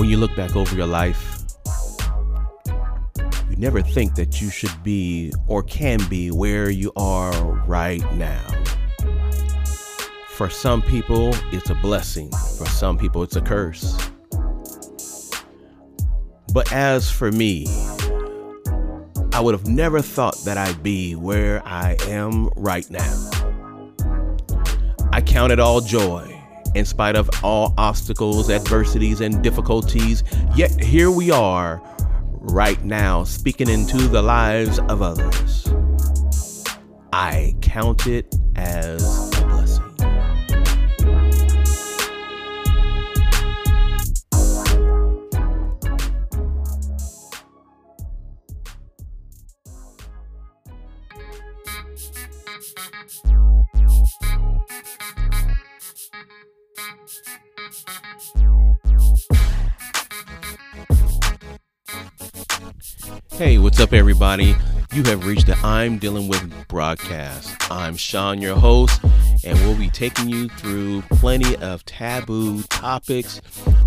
when you look back over your life, you never think that you should be or can be where you are right now. For some people, it's a blessing. For some people, it's a curse. But as for me, I would have never thought that I'd be where I am right now. I count it all joy in spite of all obstacles, adversities, and difficulties. Yet here we are right now speaking into the lives of others. I count it as Hey, what's up, everybody? You have reached the I'm Dealing With broadcast. I'm Sean, your host, and we'll be taking you through plenty of taboo topics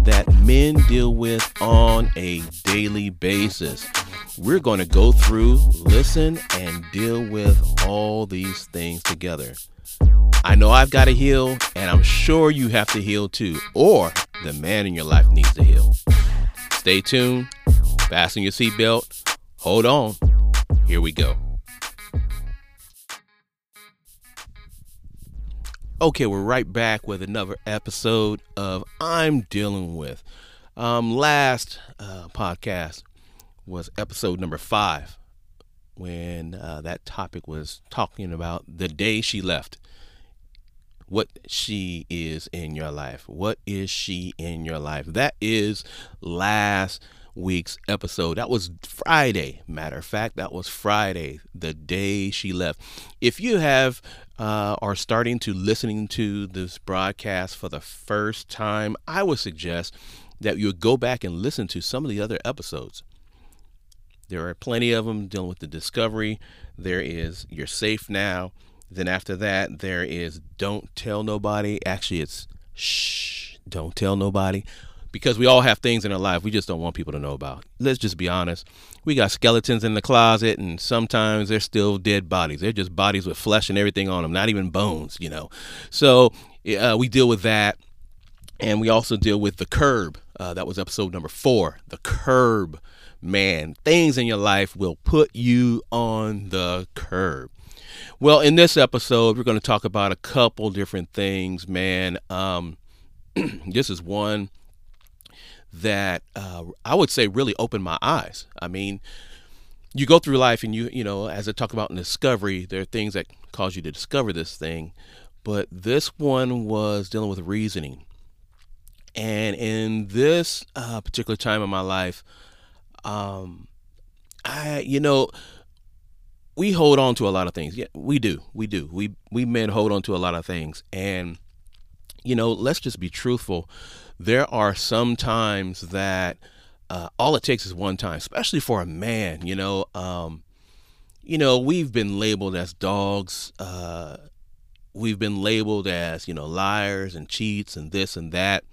that men deal with on a daily basis. We're going to go through, listen, and deal with all these things together. I know I've got to heal, and I'm sure you have to heal too, or the man in your life needs to heal. Stay tuned, fasten your seatbelt Hold on. Here we go. Okay, we're right back with another episode of I'm Dealing With. Um, last uh, podcast was episode number five when uh, that topic was talking about the day she left. What she is in your life. What is she in your life? That is last week's episode. That was Friday. Matter of fact, that was Friday, the day she left. If you have uh, are starting to listening to this broadcast for the first time, I would suggest that you go back and listen to some of the other episodes. There are plenty of them dealing with the discovery. There is You're Safe Now. Then after that, there is Don't Tell Nobody. Actually, it's Shh, Don't Tell Nobody because we all have things in our life we just don't want people to know about. Let's just be honest. We got skeletons in the closet, and sometimes they're still dead bodies. They're just bodies with flesh and everything on them, not even bones, you know. So uh, we deal with that. And we also deal with the curb. Uh, that was episode number four. The curb, man. Things in your life will put you on the curb. Well, in this episode, we're going to talk about a couple different things, man. Um, this is one that uh, I would say really opened my eyes. I mean, you go through life and you, you know, as I talk about in discovery, there are things that cause you to discover this thing. But this one was dealing with reasoning. And in this uh, particular time of my life, um, I, you know, we hold on to a lot of things. Yeah, we do. We do. We we men hold on to a lot of things. And you know, let's just be truthful there are some times that uh, all it takes is one time, especially for a man. You know, um, you know, we've been labeled as dogs. Uh, we've been labeled as you know liars and cheats and this and that.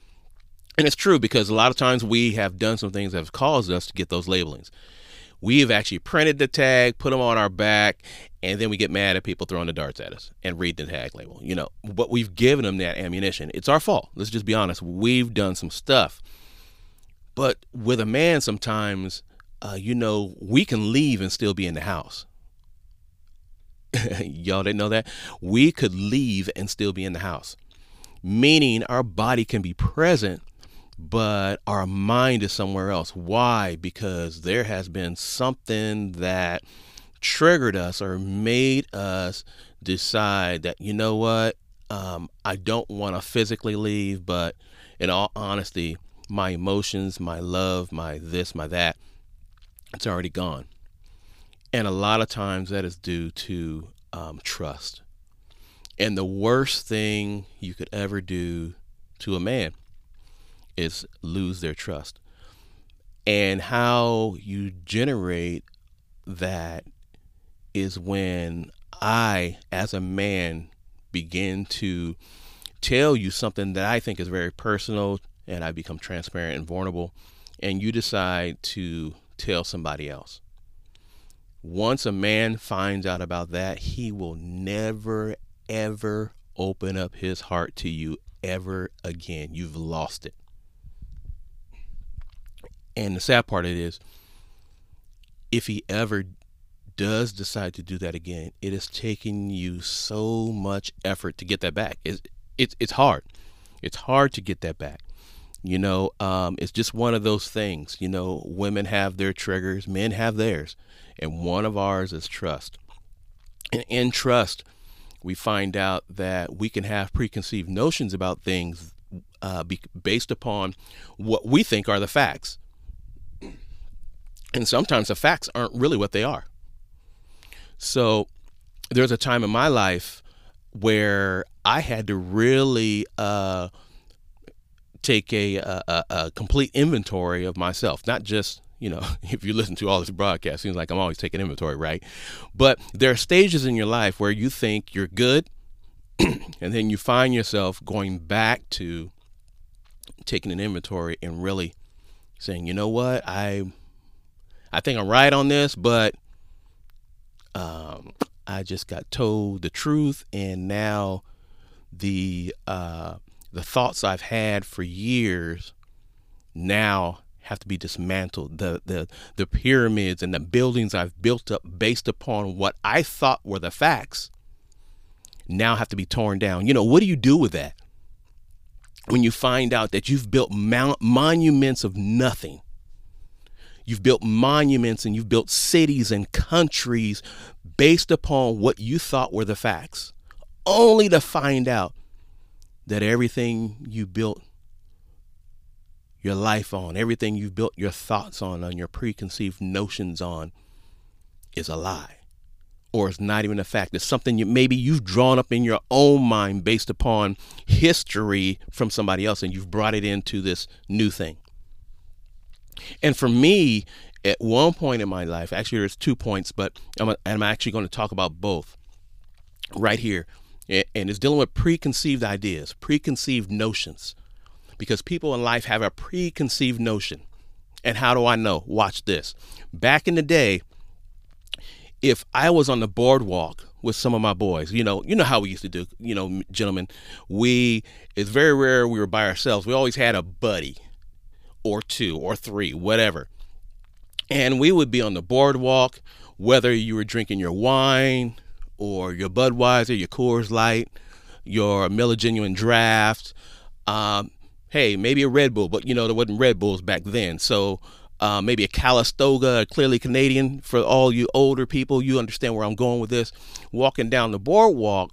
And it's true because a lot of times we have done some things that have caused us to get those labelings. We've actually printed the tag, put them on our back, and then we get mad at people throwing the darts at us and read the tag label. You know, but we've given them that ammunition. It's our fault. Let's just be honest. We've done some stuff. But with a man, sometimes, uh, you know, we can leave and still be in the house. Y'all didn't know that? We could leave and still be in the house, meaning our body can be present, but our mind is somewhere else. Why? Because there has been something that triggered us or made us decide that, you know what, um, I don't want to physically leave, but in all honesty, my emotions, my love, my this, my that, it's already gone. And a lot of times that is due to um, trust. And the worst thing you could ever do to a man is lose their trust. And how you generate that is when I, as a man, begin to tell you something that I think is very personal and I become transparent and vulnerable, and you decide to tell somebody else. Once a man finds out about that, he will never, ever open up his heart to you ever again. You've lost it. And the sad part of it is, if he ever does decide to do that again, it has taken you so much effort to get that back. It's, it's, it's hard. It's hard to get that back. You know, um, it's just one of those things. You know, women have their triggers, men have theirs, and one of ours is trust. And in trust, we find out that we can have preconceived notions about things uh, be, based upon what we think are the facts. And sometimes the facts aren't really what they are. So there's a time in my life where I had to really uh, take a, a, a complete inventory of myself, not just you know, if you listen to all this broadcast, seems like I'm always taking inventory, right? But there are stages in your life where you think you're good, and then you find yourself going back to taking an inventory and really saying, you know what, I, I think I'm right on this, but um, I just got told the truth, and now the uh, the thoughts I've had for years now have to be dismantled. The the the pyramids and the buildings I've built up based upon what I thought were the facts now have to be torn down. You know, what do you do with that? When you find out that you've built monuments of nothing. You've built monuments and you've built cities and countries based upon what you thought were the facts, only to find out that everything you built your life on, everything you've built your thoughts on, on your preconceived notions on, is a lie. Or it's not even a fact. It's something you maybe you've drawn up in your own mind based upon history from somebody else, and you've brought it into this new thing. And for me, at one point in my life, actually, there's two points, but I'm, I'm actually going to talk about both right here. And it's dealing with preconceived ideas, preconceived notions because people in life have a preconceived notion. And how do I know? Watch this. Back in the day, if I was on the boardwalk with some of my boys, you know, you know how we used to do, you know, gentlemen, we it's very rare we were by ourselves. We always had a buddy or two or three, whatever. And we would be on the boardwalk, whether you were drinking your wine or your Budweiser, your Coors Light, your Miller Genuine Draft, um, hey, maybe a Red Bull, but you know, there wasn't Red Bulls back then. So uh, maybe a Calistoga, Clearly Canadian. For all you older people, you understand where I'm going with this. Walking down the boardwalk,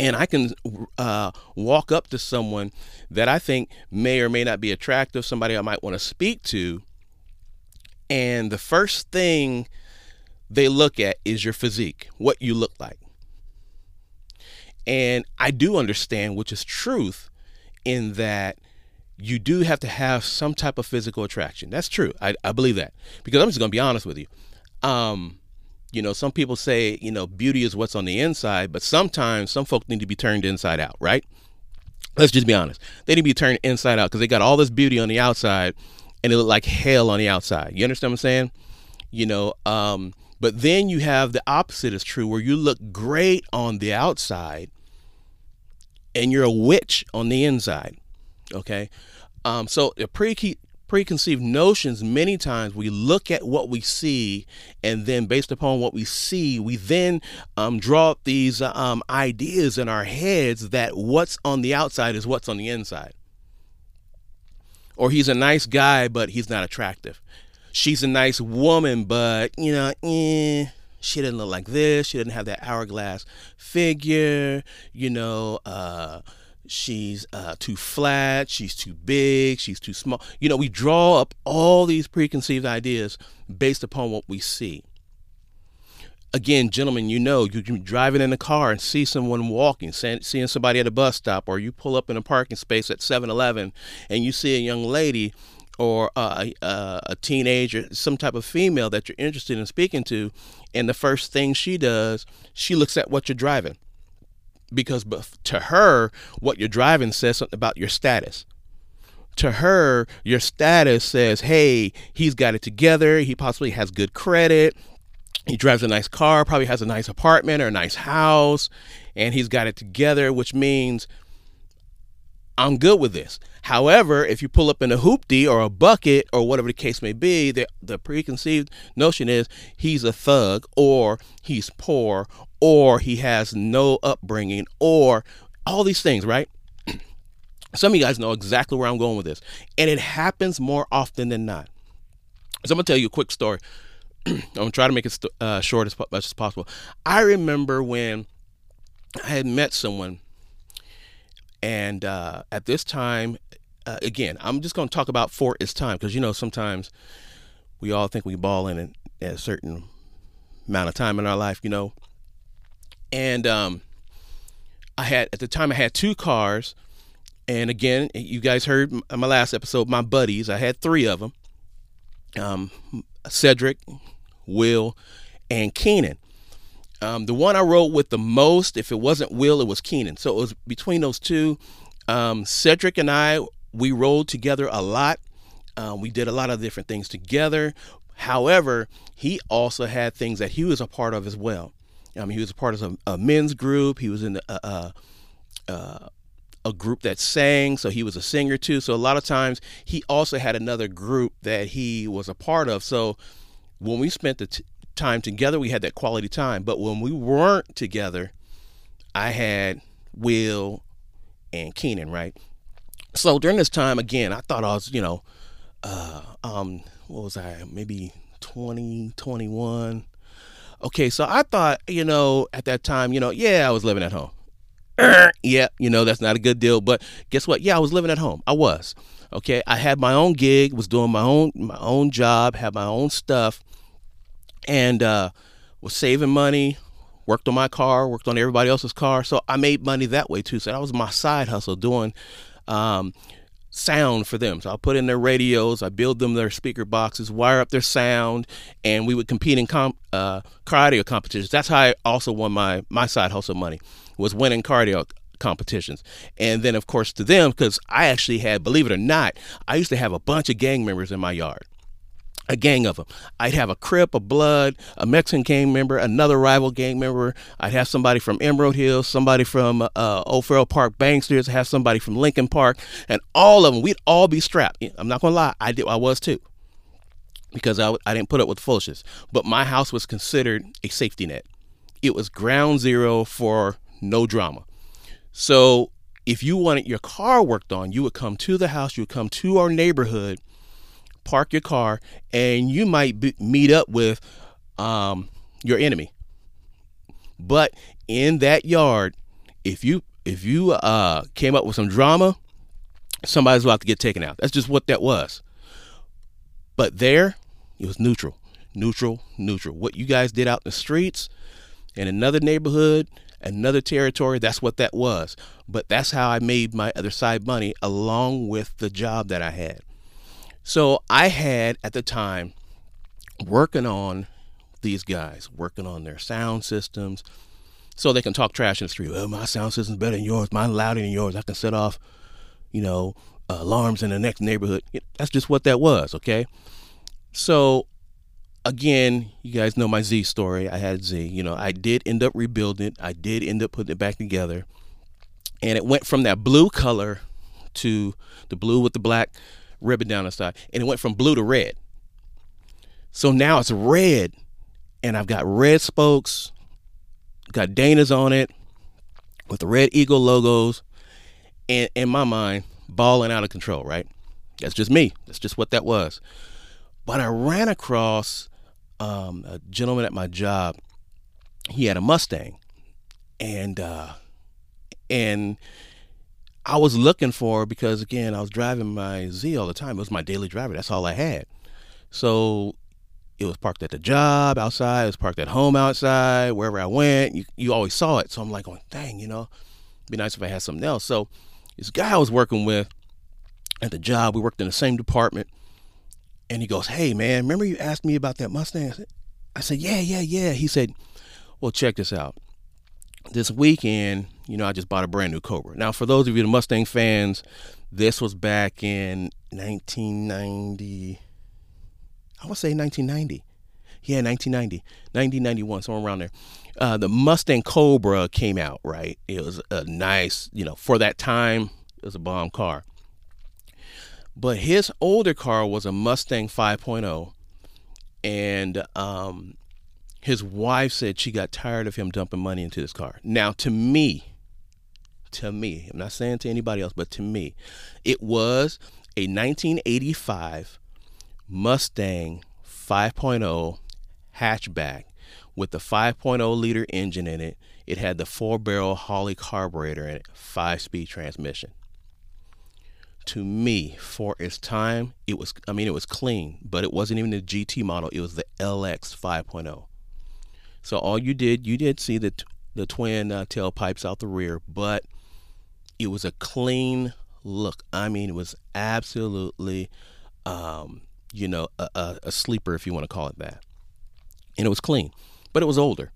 and I can uh, walk up to someone that I think may or may not be attractive, somebody I might want to speak to. And the first thing they look at is your physique, what you look like. And I do understand, which is truth, in that you do have to have some type of physical attraction. That's true. I, I believe that because I'm just going to be honest with you. Um, you know, some people say, you know, beauty is what's on the inside, but sometimes some folks need to be turned inside out, right? Let's just be honest. They need to be turned inside out because they got all this beauty on the outside and it look like hell on the outside. You understand what I'm saying? You know, um, but then you have the opposite is true where you look great on the outside and you're a witch on the inside. Okay. Um, so a pre preconceived notions, many times we look at what we see, and then based upon what we see, we then um, draw up these um, ideas in our heads that what's on the outside is what's on the inside. Or he's a nice guy, but he's not attractive. She's a nice woman, but, you know, eh she didn't look like this. She didn't have that hourglass figure. You know, uh, she's uh, too flat. She's too big. She's too small. You know, we draw up all these preconceived ideas based upon what we see. Again, gentlemen, you know, you're driving in a car and see someone walking, seeing somebody at a bus stop, or you pull up in a parking space at 7 Eleven and you see a young lady or a, a, a teenager, some type of female that you're interested in speaking to, and the first thing she does, she looks at what you're driving. Because to her, what you're driving says something about your status. to her, your status says, hey, he's got it together. He possibly has good credit. He drives a nice car, probably has a nice apartment or a nice house, and he's got it together, which means I'm good with this. However, if you pull up in a hoopty or a bucket or whatever the case may be, the, the preconceived notion is he's a thug or he's poor or he has no upbringing or all these things, right? Some of you guys know exactly where I'm going with this. And it happens more often than not. So I'm going to tell you a quick story. I'm going to try to make it uh, short as much as possible. I remember when I had met someone, and uh, at this time, uh, again, I'm just going to talk about for its time because you know sometimes we all think we ball in a certain amount of time in our life, you know. And um, I had at the time I had two cars, and again, you guys heard my last episode, my buddies. I had three of them: um, Cedric, Will, and Keenan. Um, the one I rode with the most, if it wasn't Will, it was Keenan. So it was between those two. Um, Cedric and I, we rode together a lot. Um, we did a lot of different things together. However, he also had things that he was a part of as well. Mean, he was a part of a, a men's group. He was in a, a, a, a group that sang, so he was a singer too. So a lot of times he also had another group that he was a part of. So when we spent the t- time together, we had that quality time. But when we weren't together, I had Will and Keenan, right? So during this time, again, I thought I was, you know, uh, um, what was I, maybe 20, 21. Okay, so I thought, you know, at that time, you know, yeah, I was living at home. yeah, you know, that's not a good deal. But guess what? Yeah, I was living at home. I was. Okay, I had my own gig, was doing my own my own job, had my own stuff, and uh, was saving money. Worked on my car, worked on everybody else's car, so I made money that way too. So that was my side hustle, doing um, sound for them. So I put in their radios, I build them their speaker boxes, wire up their sound, and we would compete in com- uh, car audio competitions. That's how I also won my my side hustle money was winning car audio competitions. And then of course to them because I actually had, believe it or not, I used to have a bunch of gang members in my yard a gang of them. I'd have a Crip, a Blood, a Mexican gang member, another rival gang member. I'd have somebody from Emerald Hills, somebody from uh, O'Farrell Park Banksters, have somebody from Lincoln Park, and all of them, we'd all be strapped. I'm not gonna lie, I did, I was too, because I, I didn't put up with foolishness. But my house was considered a safety net. It was ground zero for no drama. So if you wanted your car worked on, you would come to the house, you would come to our neighborhood park your car, and you might be, meet up with um, your enemy. But in that yard, if you if you uh, came up with some drama, somebody's about to get taken out. That's just what that was. But there, it was neutral, neutral, neutral. What you guys did out in the streets, in another neighborhood, another territory, that's what that was. But that's how I made my other side money along with the job that I had. So I had at the time working on these guys, working on their sound systems, so they can talk trash in the street. Well, my sound system's better than yours. Mine louder than yours. I can set off, you know, uh, alarms in the next neighborhood. That's just what that was. Okay. So again, you guys know my Z story. I had Z. You know, I did end up rebuilding it. I did end up putting it back together, and it went from that blue color to the blue with the black ribbon down the side, and it went from blue to red. So now it's red, and I've got red spokes, got Dana's on it with the red eagle logos, and in my mind, balling out of control, right? That's just me. That's just what that was. But I ran across um, a gentleman at my job. He had a Mustang, and uh, and I was looking for because again I was driving my Z all the time. It was my daily driver. That's all I had. So it was parked at the job outside. It was parked at home outside. Wherever I went, you, you always saw it. So I'm like, going, dang, you know, be nice if I had something else. So this guy I was working with at the job, we worked in the same department, and he goes, "Hey man, remember you asked me about that Mustang?" I said, I said "Yeah, yeah, yeah." He said, "Well, check this out. This weekend, you know, I just bought a brand new Cobra. Now, for those of you the Mustang fans, this was back in 1990. I would say 1990. Yeah, 1990, 1991, somewhere around there. Uh, the Mustang Cobra came out, right? It was a nice, you know, for that time, it was a bomb car. But his older car was a Mustang 5.0, and um, his wife said she got tired of him dumping money into this car. Now, to me, to me, I'm not saying to anybody else, but to me, it was a 1985 Mustang 5.0 hatchback with the 5.0 liter engine in it. It had the four barrel Holley carburetor in it, five speed transmission. To me, for its time, it was, I mean, it was clean, but it wasn't even the GT model, it was the LX 5.0. So all you did, you did see the, the twin uh, tailpipes out the rear, but it was a clean look. I mean, it was absolutely, um, you know, a, a, a sleeper, if you want to call it that. And it was clean but it was older.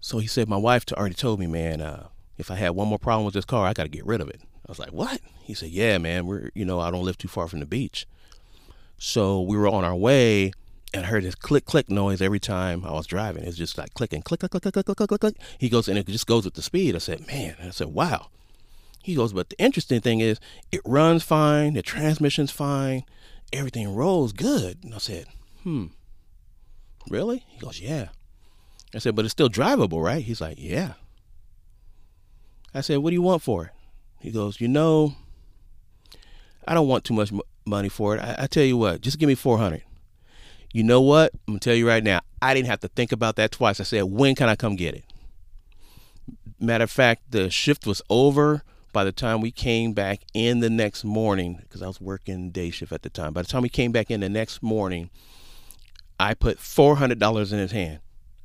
So he said, my wife already told me, man, uh, if I had one more problem with this car, I got to get rid of it. I was like, what? He said, yeah, man, we're, you know, I don't live too far from the beach. So we were on our way and I heard this click, click noise every time I was driving. It's just like clicking, click, click, click, click, click, click, click, click. He goes, and it just goes at the speed. I said, man, I said, wow. He goes, but the interesting thing is it runs fine. The transmission's fine. Everything rolls good. And I said, hmm, Really? He goes, Yeah. I said, But it's still drivable, right? He's like, Yeah. I said, What do you want for it? He goes, You know, I don't want too much money for it. I, I tell you what, just give me 400 You know what? I'm to tell you right now, I didn't have to think about that twice. I said, When can I come get it? Matter of fact, the shift was over by the time we came back in the next morning, because I was working day shift at the time. By the time we came back in the next morning, I put $400 in his hand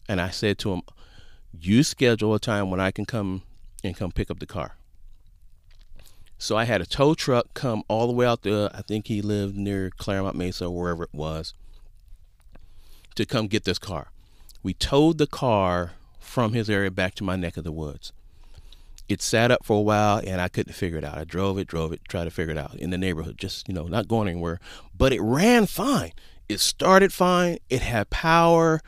and I said to him, You schedule a time when I can come and come pick up the car. So I had a tow truck come all the way out there. I think he lived near Clairemont Mesa, or wherever it was, to come get this car. We towed the car from his area back to my neck of the woods. It sat up for a while and I couldn't figure it out. I drove it, drove it, tried to figure it out in the neighborhood, just, you know, not going anywhere. But it ran fine it started fine. It had power.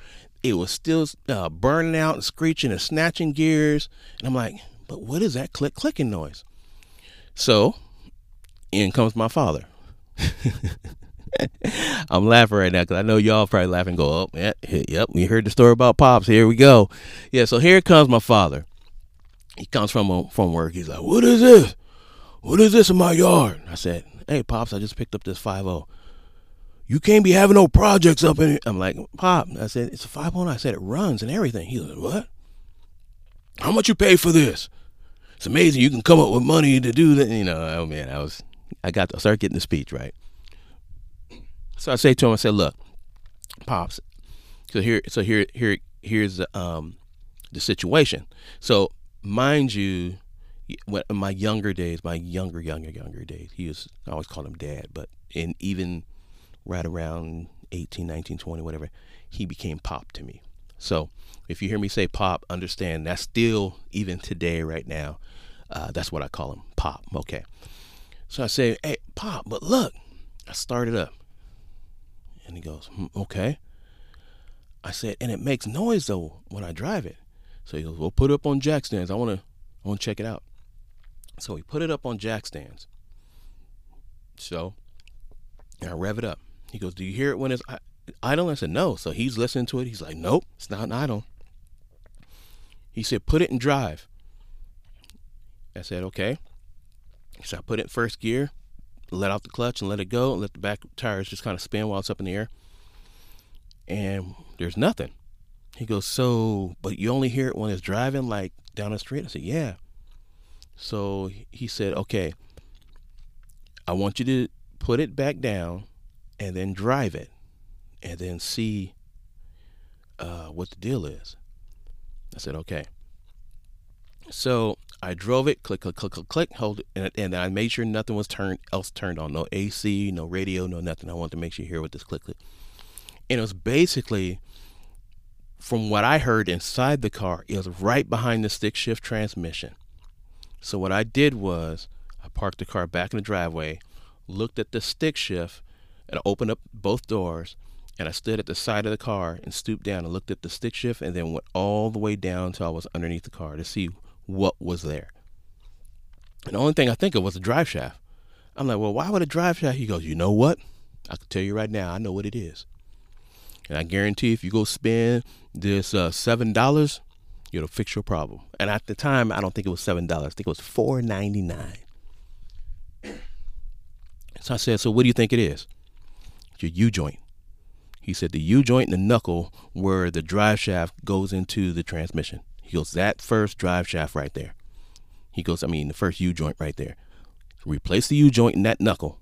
It was still uh, burning out and screeching and snatching gears. And I'm like, but what is that click clicking noise? So in comes my father. I'm laughing right now because I know y'all probably laughing. Go, oh, yeah, yep, we heard the story about pops. Here we go. Yeah, so here comes my father. He comes from from work. He's like, "What is this? What is this in my yard?" I said, "Hey, pops, I just picked up this 50 you can't be having no projects up in it. I'm like, Pop, I said, it's a 5.0. I said, it runs and everything. He like, what? How much you pay for this? It's amazing you can come up with money to do that. You know, oh man, I was, I got to start getting the speech right. So I say to him, I said, look, Pops, so here, so here, here, here's the, um, the situation. So mind you, when in my younger days, my younger, younger, younger days, he was, I always called him dad, but in even right around 18, 19, 20, whatever, he became pop to me. So if you hear me say pop, understand that's still, even today, right now, uh, that's what I call him, pop. Okay. So I say, hey, pop, but look, I started up. And he goes, hmm, okay. I said, and it makes noise though when I drive it. So he goes, well, put it up on jack stands. I want to, I want to check it out. So he put it up on jack stands. So I rev it up. He goes, Do you hear it when it's idle? I said, No. So he's listening to it. He's like, Nope, it's not an idle. He said, Put it in drive. I said, Okay. So I put it in first gear, let out the clutch and let it go, and let the back tires just kind of spin while it's up in the air. And there's nothing. He goes, So, but you only hear it when it's driving like down the street? I said, Yeah. So he said, Okay, I want you to put it back down and then drive it and then see uh, what the deal is. I said, okay. So I drove it, click, click, click, click, click, hold it, and, and I made sure nothing was turned else turned on. No AC, no radio, no nothing. I wanted to make sure you hear what this click, click. And it was basically, from what I heard inside the car, it was right behind the stick shift transmission. So what I did was I parked the car back in the driveway, looked at the stick shift, and I opened up both doors. And I stood at the side of the car and stooped down and looked at the stick shift and then went all the way down until I was underneath the car to see what was there. And the only thing I think of was a drive shaft. I'm like, well, why would a drive shaft? He goes, you know what? I can tell you right now, I know what it is. And I guarantee if you go spend this uh, seven dollars, it'll fix your problem. And at the time, I don't think it was seven dollars. I think it was four ninety nine. So I said, so what do you think it is? Your U joint. He said the U joint and the knuckle where the drive shaft goes into the transmission. He goes, that first drive shaft right there. He goes, I mean, the first U joint right there. Replace the U joint in that knuckle.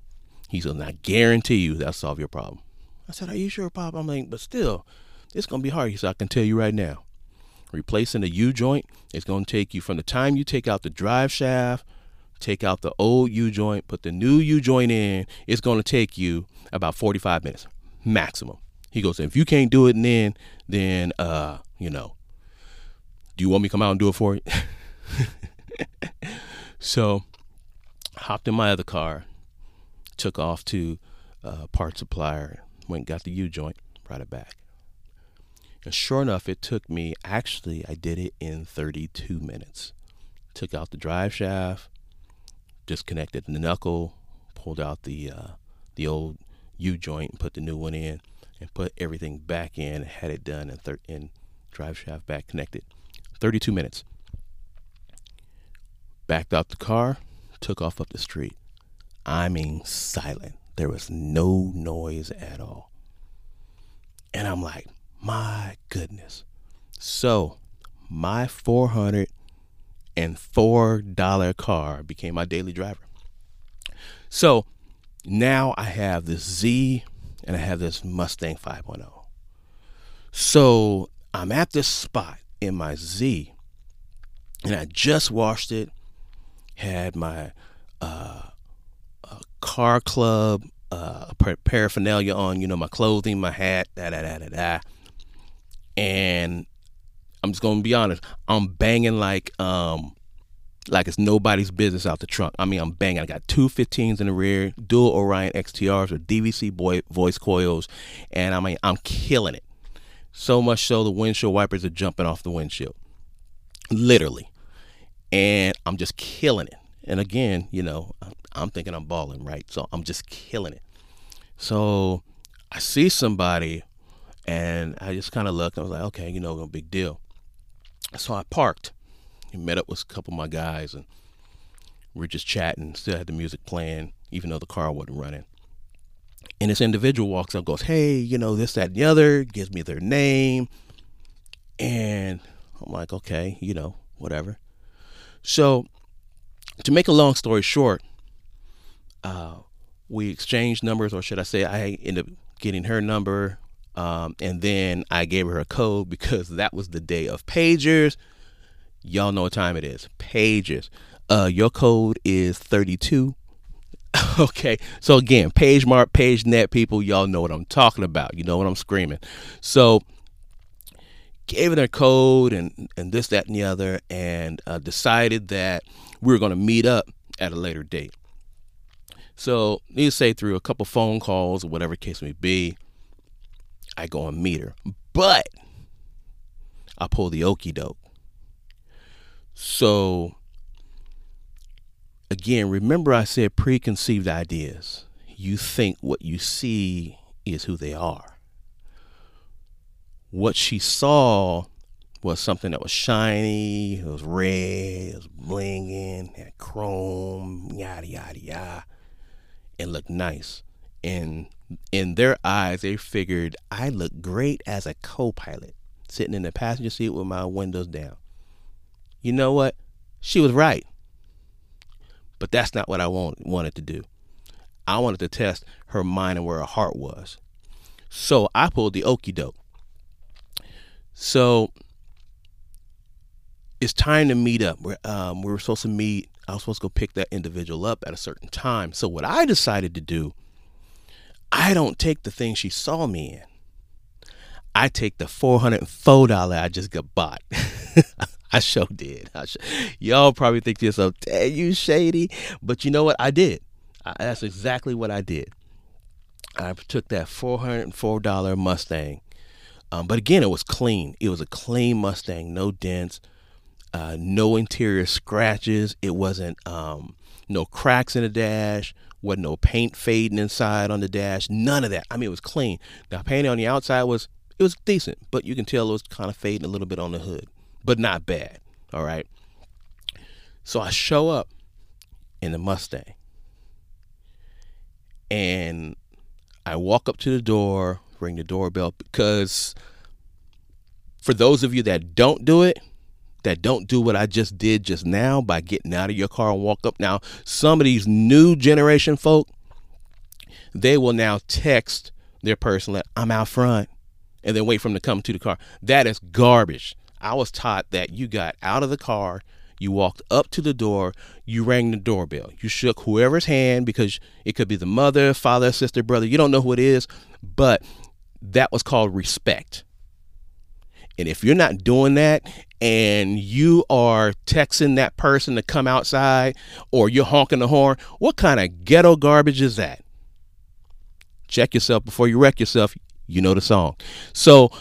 He said, I guarantee you that'll solve your problem. I said, Are you sure, Pop? I'm like, but still, it's gonna be hard. He said, I can tell you right now. Replacing the U joint is gonna take you from the time you take out the drive shaft, take out the old U joint, put the new U joint in, it's gonna take you about 45 minutes maximum. He goes, if you can't do it then, then uh, you know, do you want me to come out and do it for you? so hopped in my other car, took off to uh, part supplier, went got the U joint, brought it back. And sure enough, it took me, actually, I did it in 32 minutes. Took out the drive shaft, disconnected the knuckle, pulled out the uh, the old U joint and put the new one in, and put everything back in, had it done, and, thir- and drive shaft back connected. 32 minutes. Backed out the car, took off up the street. I mean, silent. There was no noise at all. And I'm like, my goodness. So, my $404 car became my daily driver. So, now I have this Z and I have this Mustang 5.0. So, I'm at this spot in my Z and I just washed it, had my uh, car club uh, paraphernalia on, you know, my clothing, my hat, da da da da da. And I'm just gonna be honest, I'm banging like um like it's nobody's business out the trunk. I mean, I'm banging. I got two 15s in the rear, dual Orion XTRs with DVC boy, voice coils, and I mean, I'm killing it. So much so the windshield wipers are jumping off the windshield, literally, and I'm just killing it. And again, you know, I'm thinking I'm balling, right? So I'm just killing it. So I see somebody and I just kind of looked. I was like, okay, you know, no big deal. So I parked and met up with a couple of my guys and we are just chatting, still had the music playing, even though the car wasn't running. And this individual walks up, goes, Hey, you know, this, that, and the other, gives me their name. And I'm like, okay, you know, whatever. So to make a long story short, uh, we exchanged numbers, or should I say, I ended up getting her number, um, and then I gave her a code because that was the day of pagers. Y'all know what time it is. Pagers. Uh, your code is 32. okay. So again, PageMart, PageNet people, y'all know what I'm talking about. You know what I'm screaming. So gave her their code and, and this, that, and the other, and uh, decided that we were going to meet up at a later date. So, need to say, through a couple phone calls or whatever case may be, I go and meet her. But I pull the okey doke. So, again, remember I said preconceived ideas. You think what you see is who they are. What she saw was something that was shiny, it was red, it was blinging, had chrome, yada, yada, yada and look nice. And in their eyes, they figured I look great as a co pilot, sitting in the passenger seat with my windows down. You know what? She was right. But that's not what I want, wanted to do. I wanted to test her mind and where her heart was. So I pulled the okey doke. So it's time to meet up. We're, um, we were supposed to meet I was supposed to go pick that individual up at a certain time. So what I decided to do, I don't take the thing she saw me in. I take the $404 I just got bought. I sure did. I sh- Y'all probably think to yourself, "Dang, you shady," but you know what? I did. I, that's exactly what I did. I took that four hundred and four dollar Mustang, um, but again, it was clean. It was a clean Mustang, no dents, uh, no interior scratches. It wasn't um, no cracks in the dash. Wasn't no paint fading inside on the dash. None of that. I mean, it was clean. The paint on the outside was it was decent, but you can tell it was kind of fading a little bit on the hood, but not bad. All right. So I show up in the Mustang and I walk up to the door, ring the doorbell because for those of you that don't do it, that don't do what I just did just now by getting out of your car and walk up. Now, some of these new generation folk, they will now text their person like, I'm out front and then wait for them to come to the car. That is garbage. I was taught that you got out of the car, you walked up to the door, you rang the doorbell. You shook whoever's hand because it could be the mother, father, sister, brother. You don't know who it is, but that was called respect. And if you're not doing that and you are texting that person to come outside or you're honking the horn, what kind of ghetto garbage is that? Check yourself before you wreck yourself. You know the song. So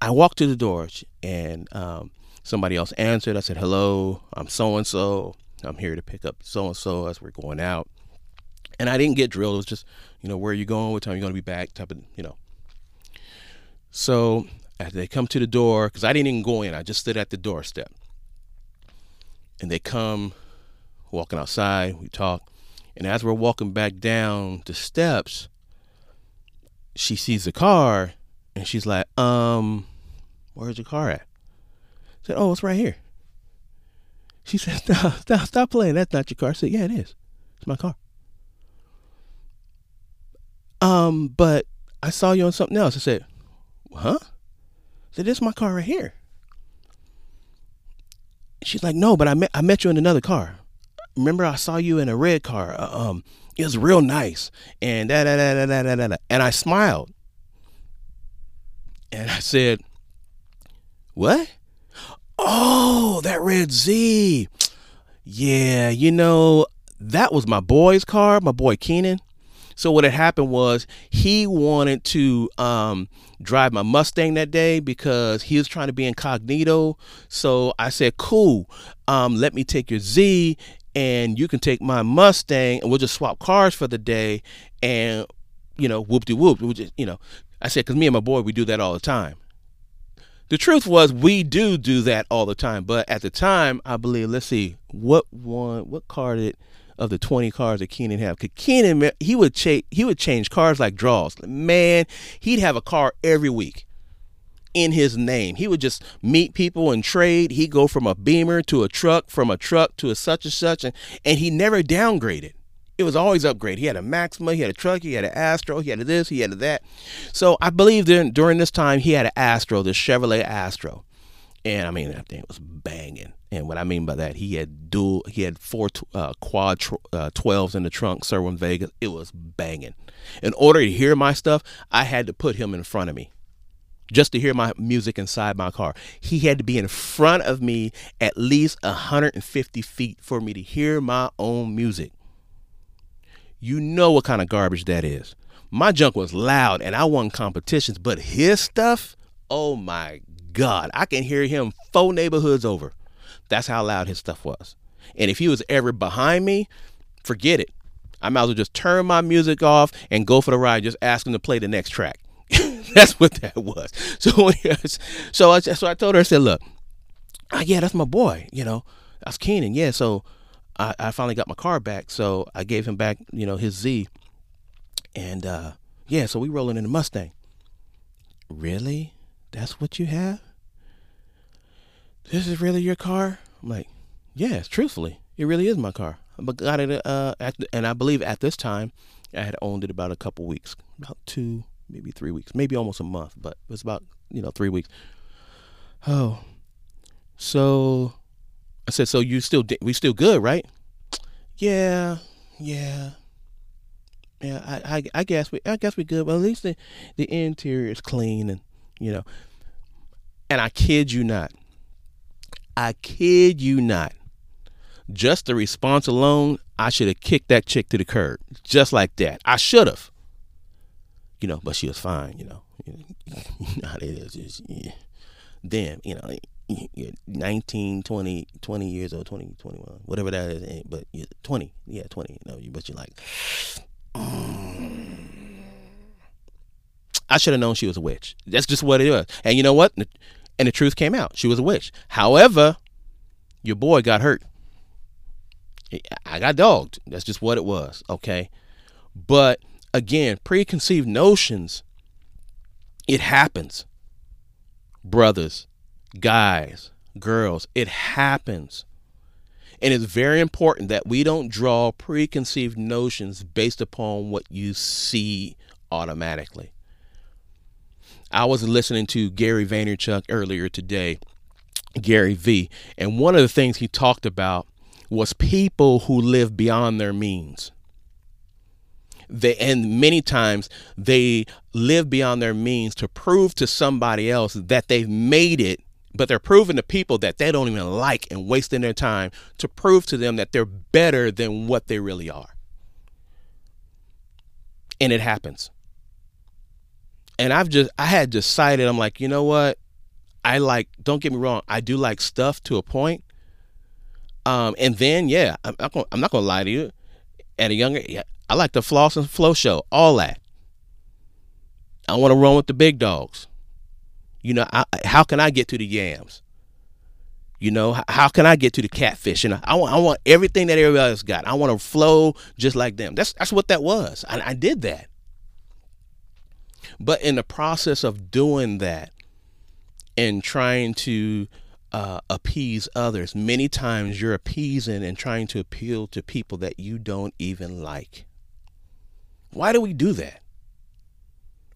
I walked to the door and um, somebody else answered. I said, Hello, I'm so and so. I'm here to pick up so and so as we're going out. And I didn't get drilled. It was just, you know, where are you going? What time are you going to be back? Type of, you know. So as they come to the door, because I didn't even go in, I just stood at the doorstep. And they come walking outside, we talk. And as we're walking back down the steps, she sees the car and she's like, um, where's your car at? I said, oh, it's right here. She said, stop, stop, stop playing. That's not your car. I said, yeah, it is. It's my car. Um, but I saw you on something else. I said, huh? Said, this is my car right here. She's like, no, but I met, I met you in another car. Remember, I saw you in a red car. Uh, um, it was real nice. And da da da da da da da. And I smiled. And I said, What? Oh, that red Z. Yeah, you know, that was my boy's car, my boy Keenan. So what had happened was he wanted to um, drive my Mustang that day because he was trying to be incognito. So I said, "Cool, um, let me take your Z, and you can take my Mustang, and we'll just swap cars for the day." And you know, whoop de whoop. We just, you know, I said, because me and my boy, we do that all the time. The truth was, we do do that all the time. But at the time, I believe, let's see, what one, what car did of the 20 cars that Keenan have? Because Keenan, he would change, he would change cars like draws. Man, he'd have a car every week in his name. He would just meet people and trade. He'd go from a Beamer to a truck, from a truck to a such and such, and, and he never downgraded it was always upgrade. He had a Maxima, he had a truck, he had an Astro, he had a this, he had a that. So I believe during during this time he had an Astro, this Chevrolet Astro, and I mean that thing was banging. And what I mean by that, he had dual, he had four uh, quad uh, 12s in the trunk, servo in Vegas. It was banging. In order to hear my stuff, I had to put him in front of me just to hear my music inside my car. He had to be in front of me at least 150 feet for me to hear my own music you know what kind of garbage that is. My junk was loud and I won competitions, but his stuff, oh my God, I can hear him four neighborhoods over. That's how loud his stuff was. And if he was ever behind me, forget it. I might as well just turn my music off and go for the ride, just ask him to play the next track. that's what that was. So, so I, so I told her, I said, look, uh, yeah, that's my boy, you know, that's Keenan. Yeah, so I, I finally got my car back, so I gave him back, you know, his Z. And uh, yeah, so we rolling in the Mustang. Really? That's what you have? This is really your car? I'm like, yes, truthfully, it really is my car. But got it, uh, at, and I believe at this time, I had owned it about a couple weeks, about two, maybe three weeks, maybe almost a month, but it was about you know three weeks. Oh, so I said, so you still we still good, right? Yeah, yeah, yeah. I, I, I guess we I guess we good. Well, at least the the interior is clean, and you know. And I kid you not, I kid you not. Just the response alone, I should have kicked that chick to the curb. Just like that. I should have. You know, but she was fine, you know. You know how it is. Just, yeah. Then, you know, you're 19, 20, 20 years old, 20, 21, whatever that is. Eh, but you're 20. Yeah, 20. You know, but you're like. I should have known she was a witch. That's just what it was. And you know what? And the truth came out. She was a witch. However, your boy got hurt. I got dogged. That's just what it was. Okay. But again, preconceived notions, it happens. Brothers, guys, girls, it happens. And it's very important that we don't draw preconceived notions based upon what you see automatically. I was listening to Gary Vaynerchuk earlier today, Gary V, and one of the things he talked about was people who live beyond their means. They, and many times they live beyond their means to prove to somebody else that they've made it but they're proving to people that they don't even like and wasting their time to prove to them that they're better than what they really are. And it happens. And I've just I had decided I'm like, you know what? I like don't get me wrong, I do like stuff to a point. Um, and then yeah, I'm not gonna, I'm not gonna lie to you. At a younger, yeah, I like the floss and flow show, all that. I want to run with the big dogs. You know, I, how can I get to the yams? You know, how can I get to the catfish? And I want, I want everything that everybody else got. I want to flow just like them. That's that's what that was. I, I did that. But in the process of doing that and trying to uh, appease others, many times you're appeasing and trying to appeal to people that you don't even like. Why do we do that?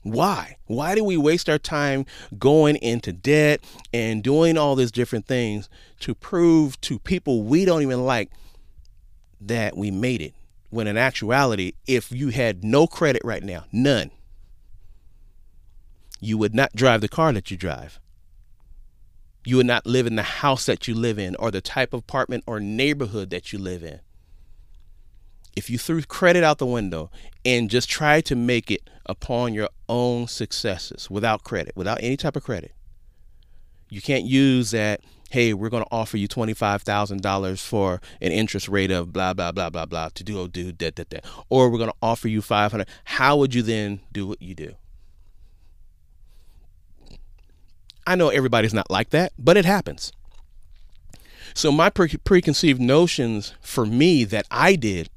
Why? Why do we waste our time going into debt and doing all these different things to prove to people we don't even like that we made it? When in actuality, if you had no credit right now, none, you would not drive the car that you drive. You would not live in the house that you live in or the type of apartment or neighborhood that you live in if you threw credit out the window and just tried to make it upon your own successes without credit, without any type of credit, you can't use that. Hey, we're going to offer you twenty-five thousand dollars for an interest rate of blah blah blah blah blah to do oh do that that that, or we're going to offer you five hundred. How would you then do what you do? I know everybody's not like that, but it happens. So my pre- preconceived notions for me that I did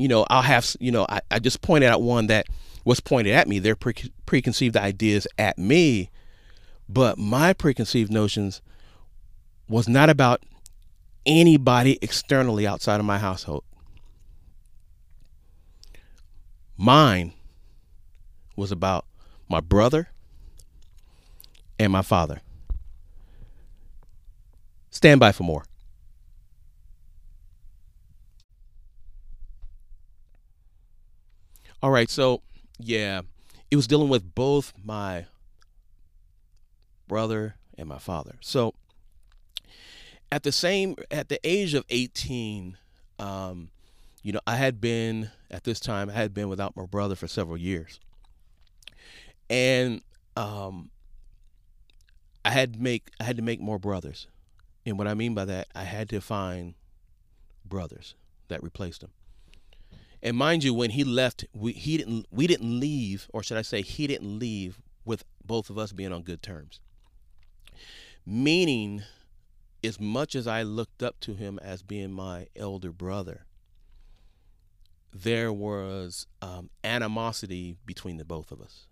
you know, I'll have, you know, I, I just pointed out one that was pointed at me. Their pre- preconceived ideas at me, but my preconceived notions was not about anybody externally outside of my household. Mine was about my brother and my father. Stand by for more. All right, so yeah, it was dealing with both my brother and my father. So at the same at the age of 18, um, you know, I had been at this time I had been without my brother for several years, and um, I had to make I had to make more brothers, and what I mean by that, I had to find brothers that replaced him. And mind you, when he left, we he didn't we didn't leave, or should I say, he didn't leave with both of us being on good terms. Meaning, as much as I looked up to him as being my elder brother, there was um, animosity between the both of us.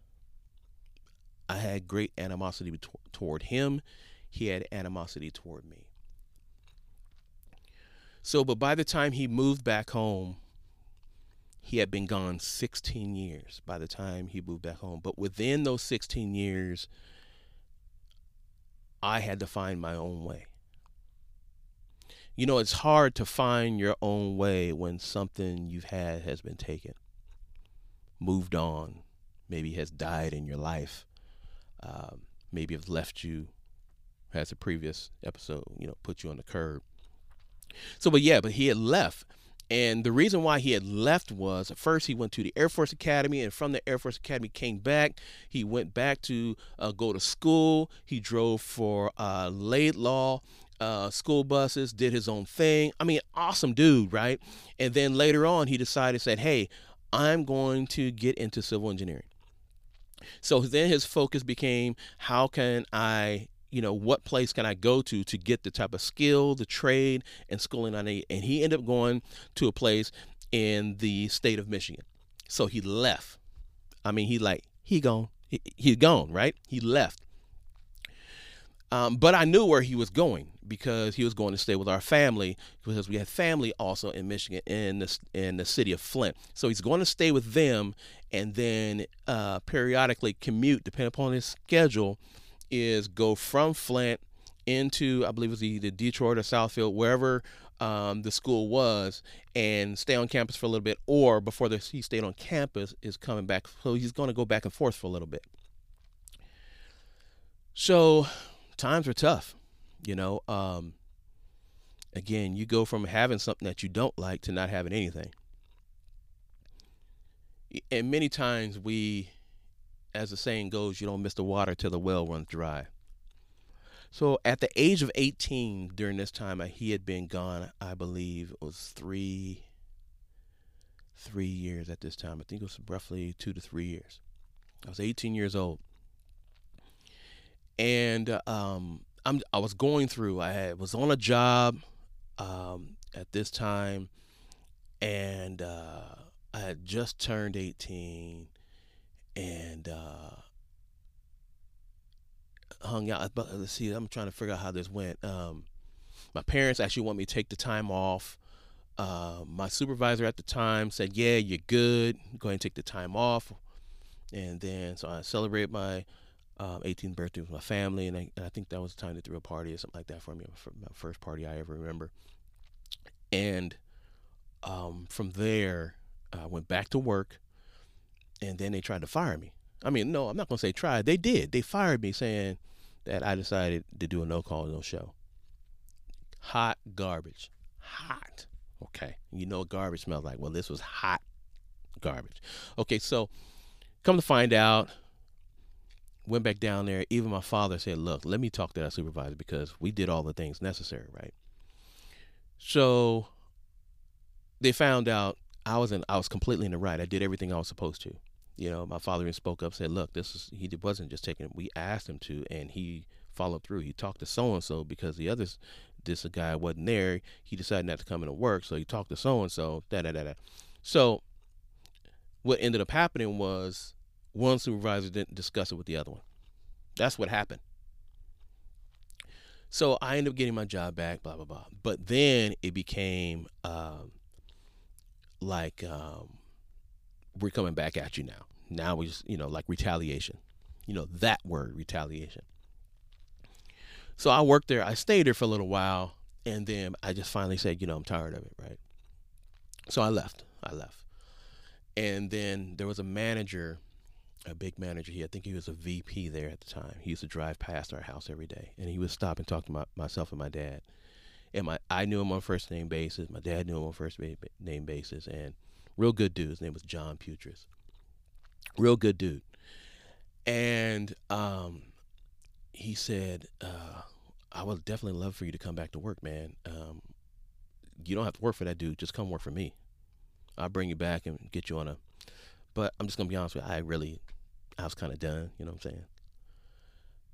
I had great animosity toward him. He had animosity toward me. So, but by the time he moved back home, he had been gone 16 years by the time he moved back home. But within those 16 years, I had to find my own way. You know, it's hard to find your own way when something you've had has been taken, moved on, maybe has died in your life, um, maybe have left you as a previous episode, you know, put you on the curb. So, but yeah, but he had left. And the reason why he had left was first he went to the Air Force Academy, and from the Air Force Academy came back. He went back to uh, go to school. He drove for uh, Laidlaw uh, school buses, did his own thing. I mean, awesome dude, right? And then later on, he decided, said, "Hey, I'm going to get into civil engineering." So then his focus became, how can I you know what place can i go to to get the type of skill the trade and schooling i need? And he ended up going to a place in the state of michigan. So he left. I mean he like he gone. He, he gone right? He left. Um, but i knew where he was going because he was going to stay with our family because we had family also in michigan in the, in the city of flint. So he's going to stay with them and then uh, periodically commute depending upon his schedule is go from Flint into I believe it was either Detroit or Southfield, wherever um, the school was, and stay on campus for a little bit, or before the, he stayed on campus is coming back. So he's going to go back and forth for a little bit. So times were tough, you know. Um, again, you go from having something that you don't like to not having anything. And many times we as the saying goes, you don't miss the water till the well runs dry. So at the age of 18, during this time, he had been gone. I believe it was three, three years at this time. I think it was roughly two to three years. I was 18 years old, and um, I'm, I was going through. I had, was on a job um, at this time, and uh, I had just turned 18 and uh, hung out. But let's see, I'm trying to figure out how this went. Um, my parents actually want me to take the time off. Uh, my supervisor at the time said, "Yeah, you're good. Go ahead and take the time off." And then, so I celebrated my um, 18th birthday with my family, and I, and I, think that was the time to throw a party or something like that for me. My first party I ever remember. And um, from there, I went back to work and then they tried to fire me. I mean, no, I'm not gonna say tried. They did. They fired me saying that I decided to do a no call, no show. Hot garbage. Hot. Okay. You know what garbage smells like. Well, this was hot garbage. Okay, so come to find out, went back down there. Even my father said, Look, let me talk to that supervisor because we did all the things necessary, right? So they found out I was in I was completely in the right. I did everything I was supposed to you know, my father even spoke up, said, "Look, this is he wasn't just taking. We asked him to, and he followed through. He talked to so and so because the others, this guy wasn't there. He decided not to come into work, so he talked to so and so. Da da da da. So, what ended up happening was one supervisor didn't discuss it with the other one. That's what happened. So I ended up getting my job back, blah blah blah. But then it became um, like um, we're coming back at you now. Now we just, you know, like retaliation. You know, that word, retaliation. So I worked there. I stayed there for a little while. And then I just finally said, you know, I'm tired of it, right? So I left. I left. And then there was a manager, a big manager. He, I think he was a VP there at the time. He used to drive past our house every day, and he would stop and talk to my, myself and my dad. And my, I knew him on first name basis. My dad knew him on first name basis, and Real good dude. His name was John Putris. Real good dude. And um, he said, uh, I would definitely love for you to come back to work, man. Um, you don't have to work for that dude. Just come work for me. I'll bring you back and get you on a. But I'm just gonna be honest with you. I really, I was kind of done. You know what I'm saying?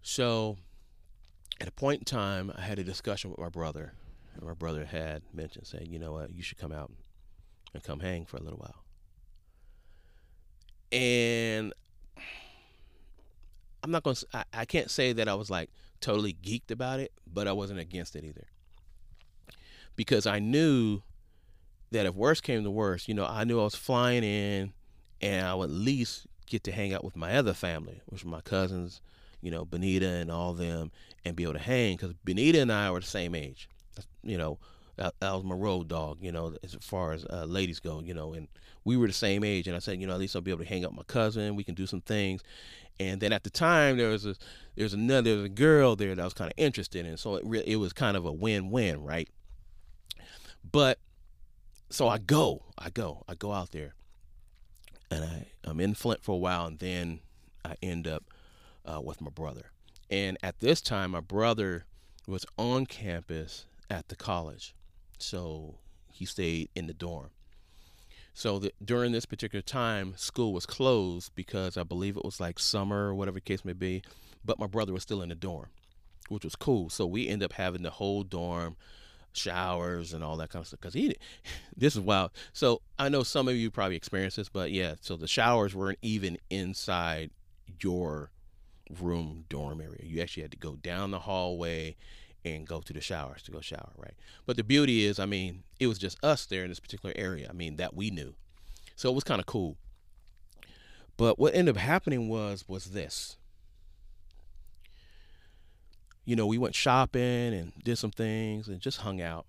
So, at a point in time, I had a discussion with my brother. My brother had mentioned saying, you know what, you should come out and come hang for a little while. And I'm not going to, I, can't say that I was like totally geeked about it, but I wasn't against it either. Because I knew that if worst came to worst, you know, I knew I was flying in and I would at least get to hang out with my other family, which were my cousins, you know, Benita and all them, and be able to hang because Benita and I were the same age. You know, that was my road dog, you know, as far as uh, ladies go, you know, and we were the same age. And I said, you know, at least I'll be able to hang out with my cousin. We can do some things. And then at the time, there was a there was another there was a girl there that I was kind of interested in, so it really it was kind of a win win, right? But so I go, I go, I go out there, and I I'm in Flint for a while, and then I end up uh, with my brother. And at this time, my brother was on campus at the college, so he stayed in the dorm. So the, during this particular time, school was closed because I believe it was like summer or whatever case may be. But my brother was still in the dorm, which was cool. So we end up having the whole dorm, showers and all that kind of stuff. Because he, this is wild. So I know some of you probably experienced this, but yeah. So the showers weren't even inside your room dorm area. You actually had to go down the hallway and go to the showers to go shower, right? But the beauty is, I mean, it was just us there in this particular area. I mean, that we knew. So it was kind of cool. But what ended up happening was was this. You know, we went shopping and did some things and just hung out.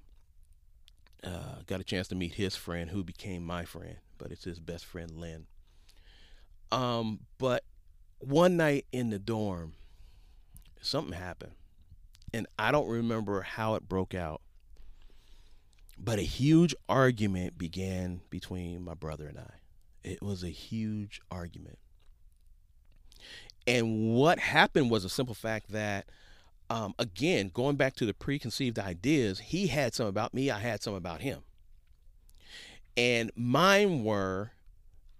Uh, got a chance to meet his friend who became my friend, but it's his best friend Lynn. Um, but one night in the dorm, something happened and I don't remember how it broke out, but a huge argument began between my brother and I. It was a huge argument. And what happened was a simple fact that, um, again, going back to the preconceived ideas, he had some about me, I had some about him. And mine were,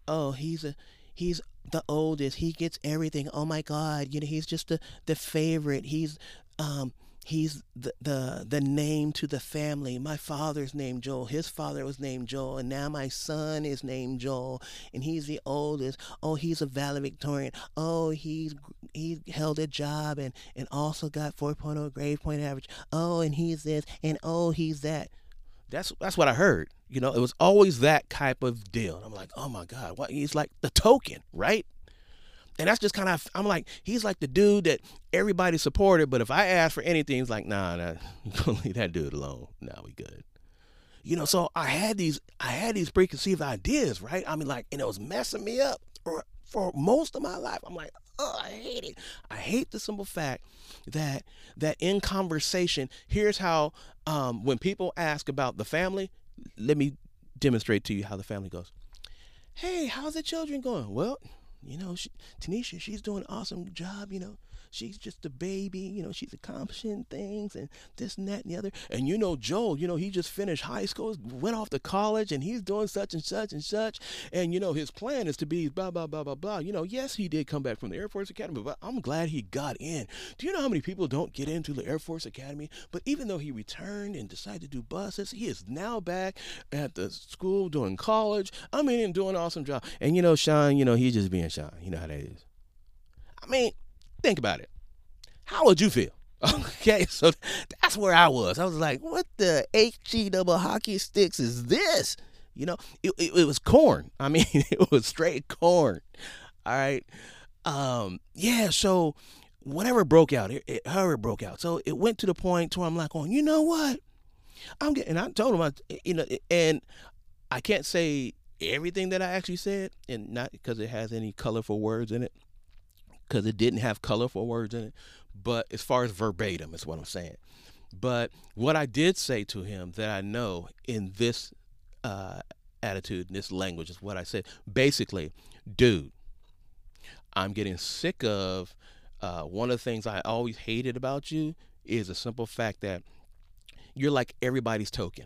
oh, he's a he's the oldest. He gets everything. Oh my God, you know, he's just the the favorite. He's um he's the, the the name to the family. My father's named Joel. His father was named Joel, and now my son is named Joel, and he's the oldest. Oh, he's a valedictorian. Oh, he's he held a job and and also got 4.0 grade point average. Oh, and he's this, and oh, he's that. That's that's what I heard. You know, it was always that type of deal. I'm like, oh my God, what? He's like the token, right? And that's just kind of, I'm like, he's like the dude that everybody supported, but if I ask for anything, he's like, nah, nah, leave that dude alone. Nah, we good. You know, so I had these, I had these preconceived ideas, right? I mean, like, and it was messing me up for, for most of my life. I'm like, oh, I hate it. I hate the simple fact that that in conversation, here's how um, when people ask about the family, let me demonstrate to you how the family goes. Hey, how's the children going? Well, you know, she, Tanisha, she's doing an awesome job, you know she's just a baby, you know, she's accomplishing things and this and that and the other. And you know, Joel, you know, he just finished high school, went off to college, and he's doing such and such and such. And you know, his plan is to be blah blah blah blah blah. You know, yes, he did come back from the Air Force Academy, but I'm glad he got in. Do you know how many people don't get into the Air Force Academy? But even though he returned and decided to do buses, he is now back at the school doing college. I mean, doing an awesome job. And you know, Sean, you know, he's just being Sean. You know how that is. I mean, Think about it. How would you feel? Okay, so that's where I was. I was like, what the HG double hockey sticks is this? You know, it, it, it was corn. I mean, it was straight corn. All right. Um, yeah, so whatever broke out, it, it, however broke out. So it went to the point where I'm like, oh, you know what? I'm getting, I told him, I, you know, and I can't say everything that I actually said, and not because it has any colorful words in it because it didn't have colorful words in it. But as far as verbatim, is what I'm saying. But what I did say to him that I know in this uh, attitude, in this language, is what I said. Basically, dude, I'm getting sick of uh, one of the things I always hated about you is a simple fact that you're like everybody's token.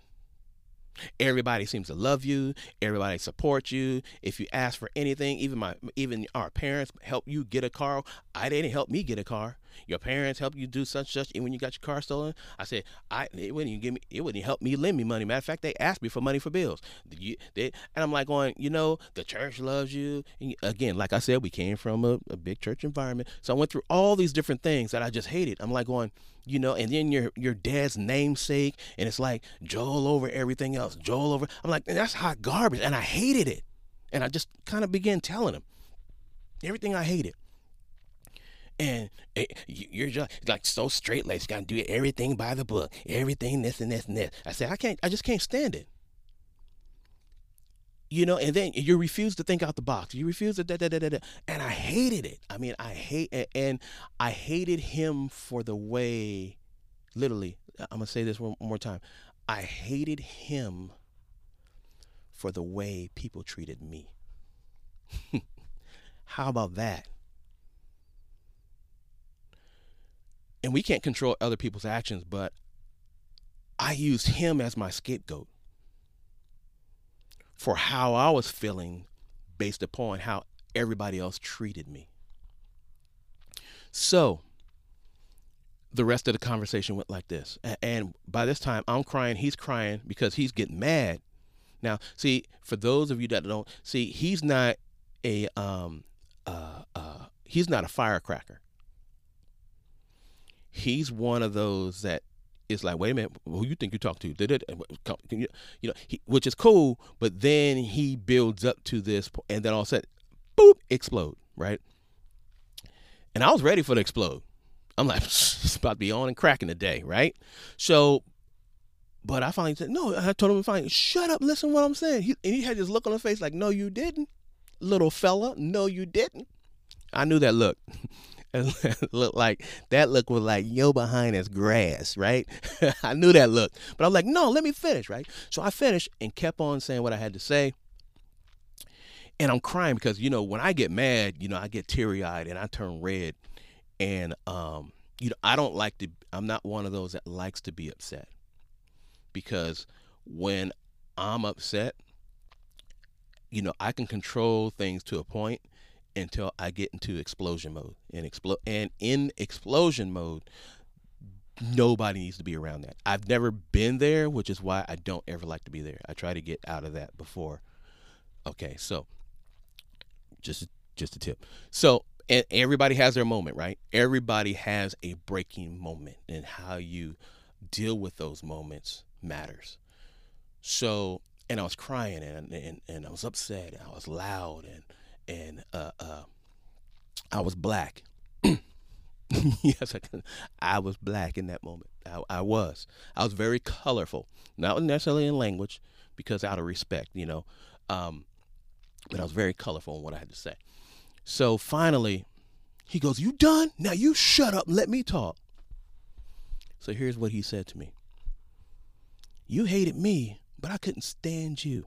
Everybody seems to love you. Everybody supports you. If you ask for anything, even my even our parents help you get a car. I didn't help me get a car. Your parents help you do such such. And when you got your car stolen, I said I it wouldn't even give me it wouldn't help me lend me money. Matter of fact, they asked me for money for bills. You, they, and I'm like going, you know, the church loves you. And again, like I said, we came from a, a big church environment, so I went through all these different things that I just hated. I'm like going, you know, and then your your dad's namesake, and it's like Joel over everything else, Joel over. I'm like, that's hot garbage, and I hated it, and I just kind of began telling him everything I hated. And eh, it, you're just like so straight laced. Got to do everything by the book, everything this and this and this. I said, I can't. I just can't stand it. You know, and then you refuse to think out the box. You refuse to da da da da. da. And I hated it. I mean, I hate and I hated him for the way. Literally, I'm gonna say this one more time. I hated him for the way people treated me. How about that? And we can't control other people's actions, but I used him as my scapegoat for how I was feeling based upon how everybody else treated me. So, the rest of the conversation went like this. And by this time, I'm crying, he's crying because he's getting mad. Now, see, for those of you that don't see, he's not a um uh uh he's not a firecracker he's one of those that is like, wait a minute, who you think you talk to? Did it? You know, he, which is cool, but then he builds up to this, and then all of a sudden, boop, explode, right? And I was ready for the explode. I'm like, it's about to be on and cracking today, right? So, but I finally said, no, I told him, fine, shut up, listen what I'm saying. He, and he had this look on his face like, no, you didn't, little fella, no, you didn't. I knew that look. look like that look was like yo behind is grass, right? I knew that look, but I'm like, no, let me finish, right? So I finished and kept on saying what I had to say. And I'm crying because you know when I get mad, you know I get teary eyed and I turn red, and um, you know I don't like to. I'm not one of those that likes to be upset, because when I'm upset, you know I can control things to a point, until I get into explosion mode. And explo- and in explosion mode, nobody needs to be around that. I've never been there, which is why I don't ever like to be there. I try to get out of that before. Okay, so just just a tip. So and everybody has their moment, right? Everybody has a breaking moment, and how you deal with those moments matters. So, and I was crying and and, and I was upset and I was loud and and uh, uh, I was black. yes, I, I, was black in that moment. I, I, was. I was very colorful, not necessarily in language, because out of respect, you know. Um, but I was very colorful in what I had to say. So finally, he goes, "You done? Now you shut up and let me talk." So here's what he said to me. You hated me, but I couldn't stand you.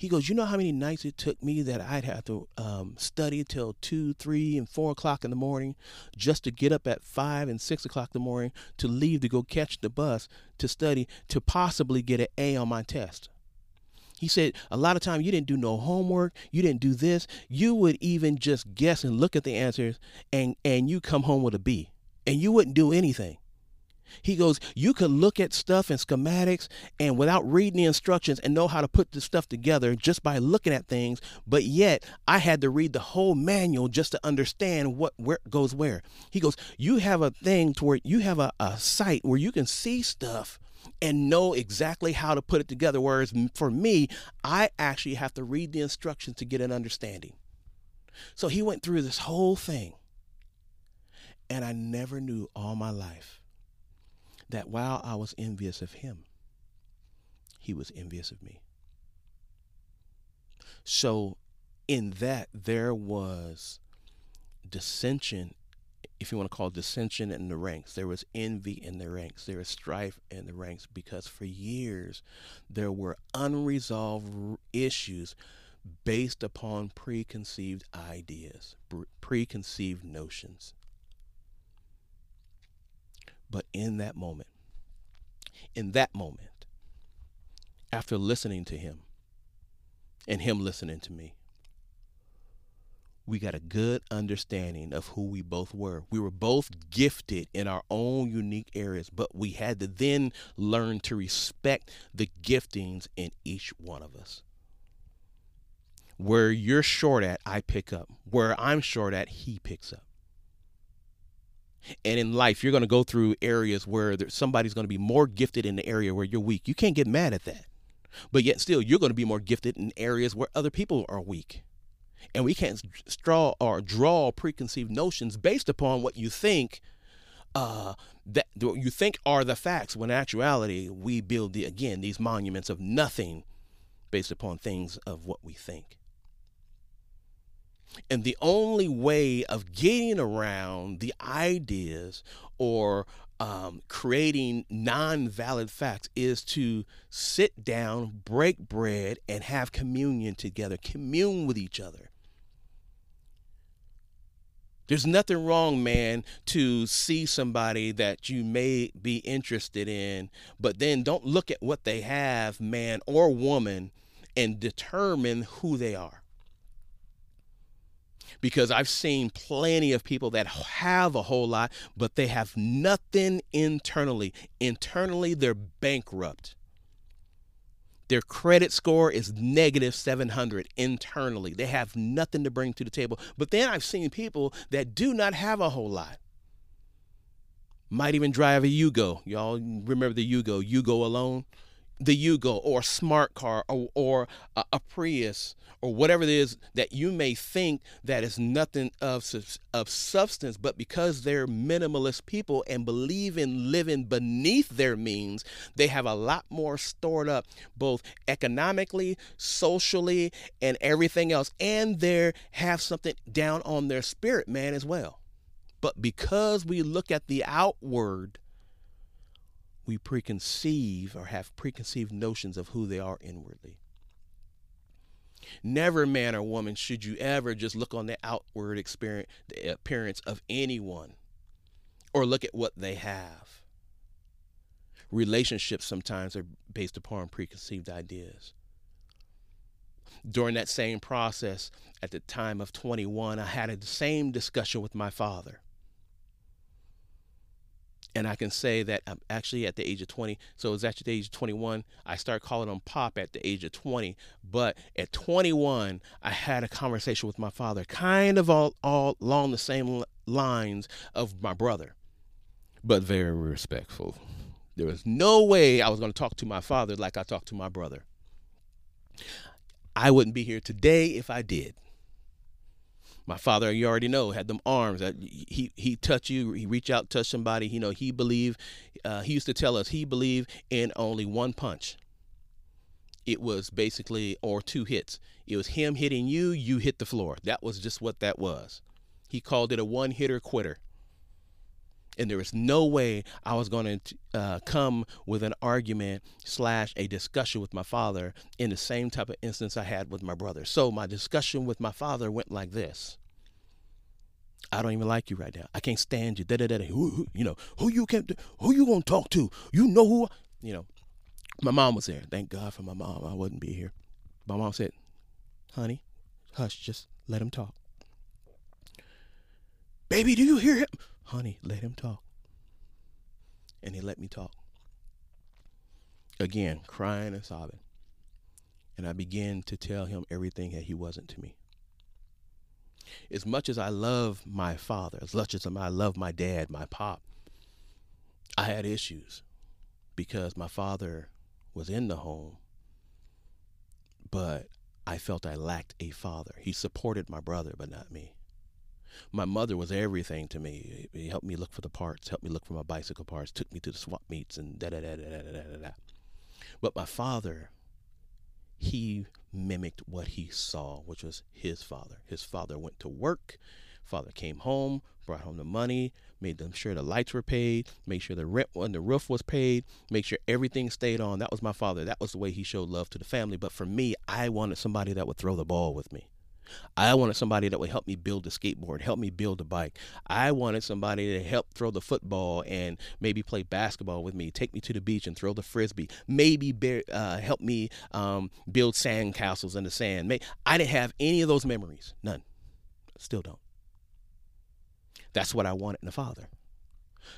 He goes, You know how many nights it took me that I'd have to um, study till two, three, and four o'clock in the morning just to get up at five and six o'clock in the morning to leave to go catch the bus to study to possibly get an A on my test. He said a lot of time you didn't do no homework, you didn't do this. You would even just guess and look at the answers and and you come home with a B. And you wouldn't do anything. He goes, You could look at stuff and schematics and without reading the instructions and know how to put the stuff together just by looking at things, but yet I had to read the whole manual just to understand what where goes where. He goes, You have a thing to where you have a, a site where you can see stuff and know exactly how to put it together. Whereas for me, I actually have to read the instructions to get an understanding. So he went through this whole thing. And I never knew all my life that while I was envious of him, he was envious of me. So, in that, there was dissension, if you want to call it dissension in the ranks. There was envy in the ranks. There was strife in the ranks because for years there were unresolved issues based upon preconceived ideas, preconceived notions. But in that moment, in that moment, after listening to him and him listening to me, we got a good understanding of who we both were. We were both gifted in our own unique areas, but we had to then learn to respect the giftings in each one of us. Where you're short at, I pick up. Where I'm short at, he picks up. And in life, you're going to go through areas where somebody's going to be more gifted in the area where you're weak. You can't get mad at that. But yet, still, you're going to be more gifted in areas where other people are weak. And we can't straw or draw preconceived notions based upon what you think uh, that what you think are the facts. When actuality, we build the again these monuments of nothing based upon things of what we think. And the only way of getting around the ideas or um, creating non valid facts is to sit down, break bread, and have communion together, commune with each other. There's nothing wrong, man, to see somebody that you may be interested in, but then don't look at what they have, man or woman, and determine who they are. Because I've seen plenty of people that have a whole lot, but they have nothing internally. Internally, they're bankrupt. Their credit score is negative 700 internally. They have nothing to bring to the table. But then I've seen people that do not have a whole lot. Might even drive a Yugo. Y'all remember the Yugo, Yugo alone? The Yugo or a smart car or, or a, a Prius or whatever it is that you may think that is nothing of, of substance, but because they're minimalist people and believe in living beneath their means, they have a lot more stored up, both economically, socially, and everything else. And they have something down on their spirit, man, as well. But because we look at the outward, we preconceive or have preconceived notions of who they are inwardly. Never, man or woman, should you ever just look on the outward experience, the appearance of anyone, or look at what they have. Relationships sometimes are based upon preconceived ideas. During that same process, at the time of 21, I had the same discussion with my father and I can say that I'm actually at the age of 20. So it's actually the age of 21. I started calling him Pop at the age of 20. But at 21, I had a conversation with my father, kind of all, all along the same lines of my brother, but very respectful. There was no way I was going to talk to my father like I talked to my brother. I wouldn't be here today if I did my father you already know had them arms that he he touch you he reach out touch somebody you know he believed uh, he used to tell us he believed in only one punch. It was basically or two hits. It was him hitting you you hit the floor. That was just what that was. He called it a one hitter quitter and there was no way I was going to uh, come with an argument slash a discussion with my father in the same type of instance I had with my brother. So my discussion with my father went like this: I don't even like you right now. I can't stand you. Da da da. Who, you know who you can't. who you gonna talk to? You know who? You know, my mom was there. Thank God for my mom. I wouldn't be here. My mom said, "Honey, hush. Just let him talk." Baby, do you hear him? Honey, let him talk. And he let me talk. Again, crying and sobbing. And I began to tell him everything that he wasn't to me as much as I love my father, as much as I love my dad, my pop, I had issues because my father was in the home, but I felt I lacked a father. He supported my brother, but not me. My mother was everything to me. He helped me look for the parts, helped me look for my bicycle parts, took me to the swap meets, and da da da da da da da. But my father, he mimicked what he saw, which was his father. His father went to work. Father came home, brought home the money, made them sure the lights were paid, made sure the rent and the roof was paid, make sure everything stayed on. That was my father. That was the way he showed love to the family. But for me, I wanted somebody that would throw the ball with me. I wanted somebody that would help me build a skateboard, help me build a bike. I wanted somebody to help throw the football and maybe play basketball with me, take me to the beach and throw the frisbee, maybe bear, uh, help me um, build sand castles in the sand. I didn't have any of those memories, none. Still don't. That's what I wanted in a father.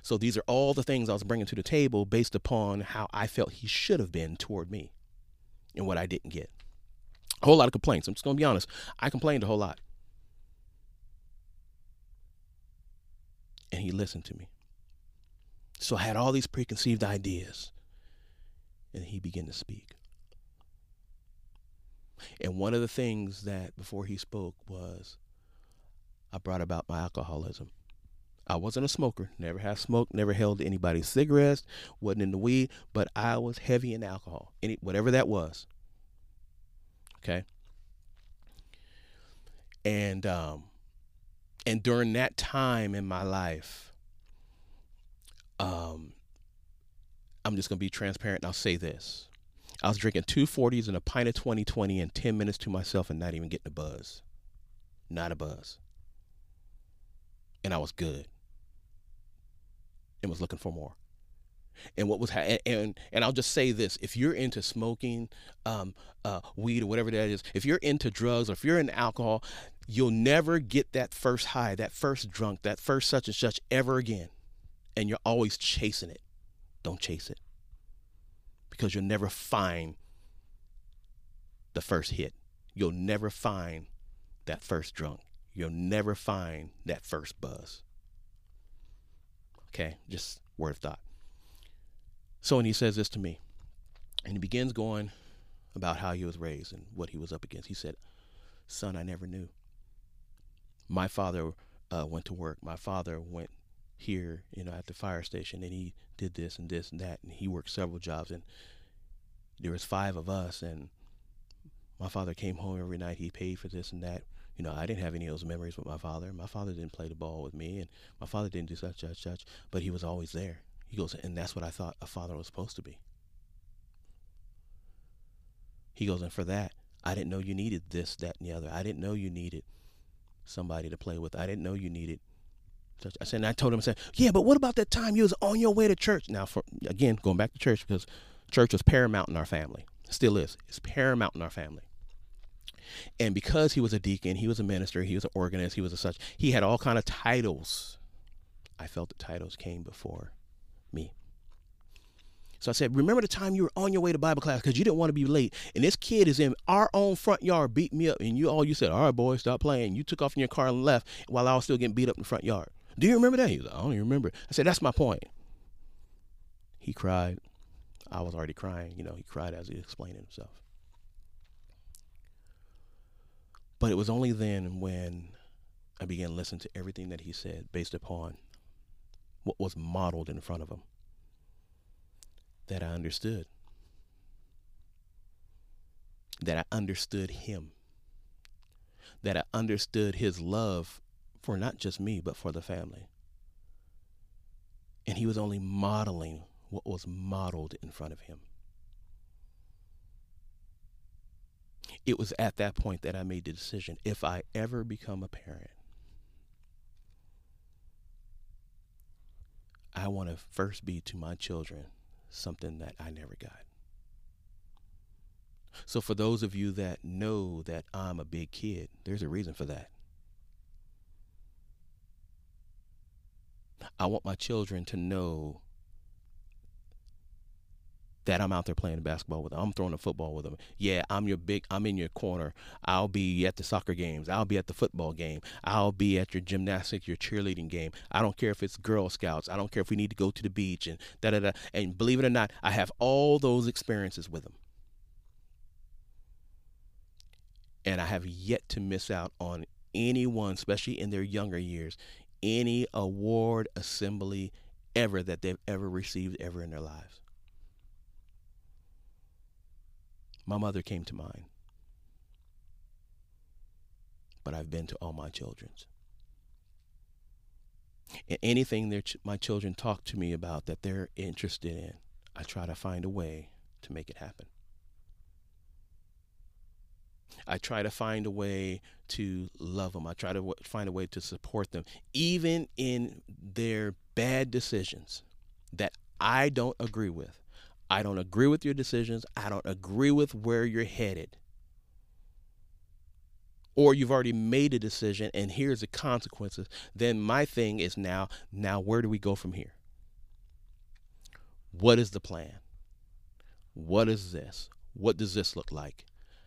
So these are all the things I was bringing to the table based upon how I felt he should have been toward me and what I didn't get a whole lot of complaints. I'm just going to be honest. I complained a whole lot. And he listened to me. So I had all these preconceived ideas. And he began to speak. And one of the things that before he spoke was I brought about my alcoholism. I wasn't a smoker, never had smoked, never held anybody's cigarettes, wasn't in the weed, but I was heavy in alcohol, any whatever that was. Okay. And um and during that time in my life, um I'm just gonna be transparent and I'll say this. I was drinking two forties and a pint of 2020 in 10 minutes to myself and not even getting a buzz. Not a buzz. And I was good. And was looking for more. And what was ha- and and I'll just say this: if you're into smoking, um, uh, weed or whatever that is, if you're into drugs or if you're into alcohol, you'll never get that first high, that first drunk, that first such and such ever again, and you're always chasing it. Don't chase it because you'll never find the first hit. You'll never find that first drunk. You'll never find that first buzz. Okay, just word of thought. So when he says this to me, and he begins going about how he was raised and what he was up against, he said, Son, I never knew. My father uh, went to work. My father went here, you know, at the fire station, and he did this and this and that, and he worked several jobs, and there was five of us, and my father came home every night. He paid for this and that. You know, I didn't have any of those memories with my father. My father didn't play the ball with me, and my father didn't do such, such, such, but he was always there. He goes, and that's what I thought a father was supposed to be. He goes, and for that, I didn't know you needed this, that, and the other. I didn't know you needed somebody to play with. I didn't know you needed such. I said, and I told him, I said, yeah, but what about that time you was on your way to church? Now, for again, going back to church because church was paramount in our family. Still is. It's paramount in our family. And because he was a deacon, he was a minister, he was an organist, he was a such, he had all kind of titles. I felt the titles came before me. So I said, remember the time you were on your way to Bible class because you didn't want to be late, and this kid is in our own front yard beat me up, and you all you said, all right, boy, stop playing. You took off in your car and left while I was still getting beat up in the front yard. Do you remember that? He was like, I don't even remember. I said, that's my point. He cried. I was already crying. You know, he cried as he explained himself. But it was only then when I began to listen to everything that he said based upon what was modeled in front of him that I understood. That I understood him. That I understood his love for not just me, but for the family. And he was only modeling what was modeled in front of him. It was at that point that I made the decision if I ever become a parent, I want to first be to my children something that I never got. So, for those of you that know that I'm a big kid, there's a reason for that. I want my children to know that I'm out there playing basketball with them. I'm throwing a football with them. Yeah, I'm your big, I'm in your corner. I'll be at the soccer games. I'll be at the football game. I'll be at your gymnastics, your cheerleading game. I don't care if it's Girl Scouts. I don't care if we need to go to the beach and da da da. And believe it or not, I have all those experiences with them. And I have yet to miss out on anyone, especially in their younger years, any award assembly ever that they've ever received ever in their lives. My mother came to mind. But I've been to all my children's. And anything that my children talk to me about that they're interested in, I try to find a way to make it happen. I try to find a way to love them. I try to w- find a way to support them, even in their bad decisions that I don't agree with. I don't agree with your decisions. I don't agree with where you're headed. Or you've already made a decision and here's the consequences. Then my thing is now, now where do we go from here? What is the plan? What is this? What does this look like?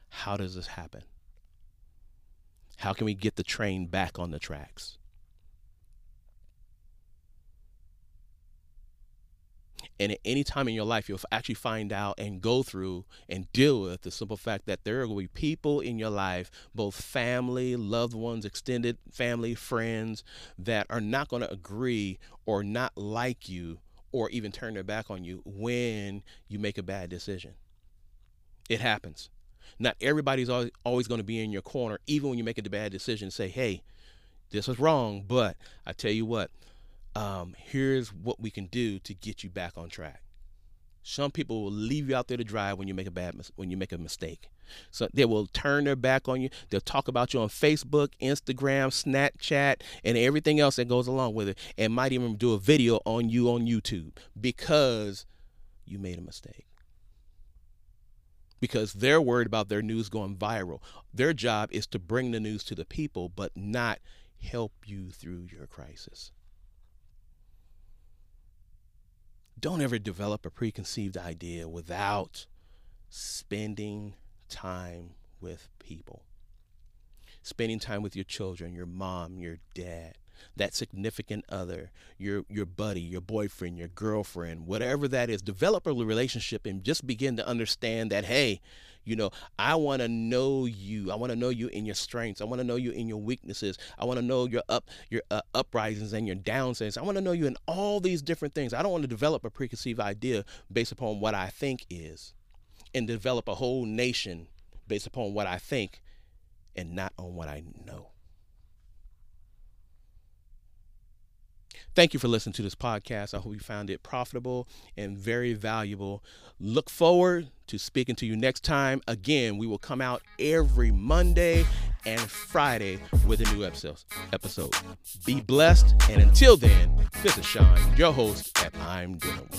How does this happen? How can we get the train back on the tracks? And at any time in your life, you'll actually find out and go through and deal with the simple fact that there will be people in your life, both family, loved ones, extended family, friends, that are not going to agree or not like you or even turn their back on you when you make a bad decision. It happens. Not everybody's always, always going to be in your corner, even when you make a bad decision. Say, hey, this was wrong, but I tell you what, um, here's what we can do to get you back on track. Some people will leave you out there to dry when you make a bad when you make a mistake. So they will turn their back on you. They'll talk about you on Facebook, Instagram, Snapchat, and everything else that goes along with it, and might even do a video on you on YouTube because you made a mistake. Because they're worried about their news going viral. Their job is to bring the news to the people, but not help you through your crisis. Don't ever develop a preconceived idea without spending time with people. Spending time with your children, your mom, your dad, that significant other, your your buddy, your boyfriend, your girlfriend, whatever that is, develop a relationship and just begin to understand that hey, you know, I want to know you. I want to know you in your strengths. I want to know you in your weaknesses. I want to know your up your uh, uprisings and your downsides. I want to know you in all these different things. I don't want to develop a preconceived idea based upon what I think is and develop a whole nation based upon what I think and not on what I know. Thank you for listening to this podcast. I hope you found it profitable and very valuable. Look forward to speaking to you next time. Again, we will come out every Monday and Friday with a new episode. Be blessed, and until then, this is Sean, your host at I'm Dealing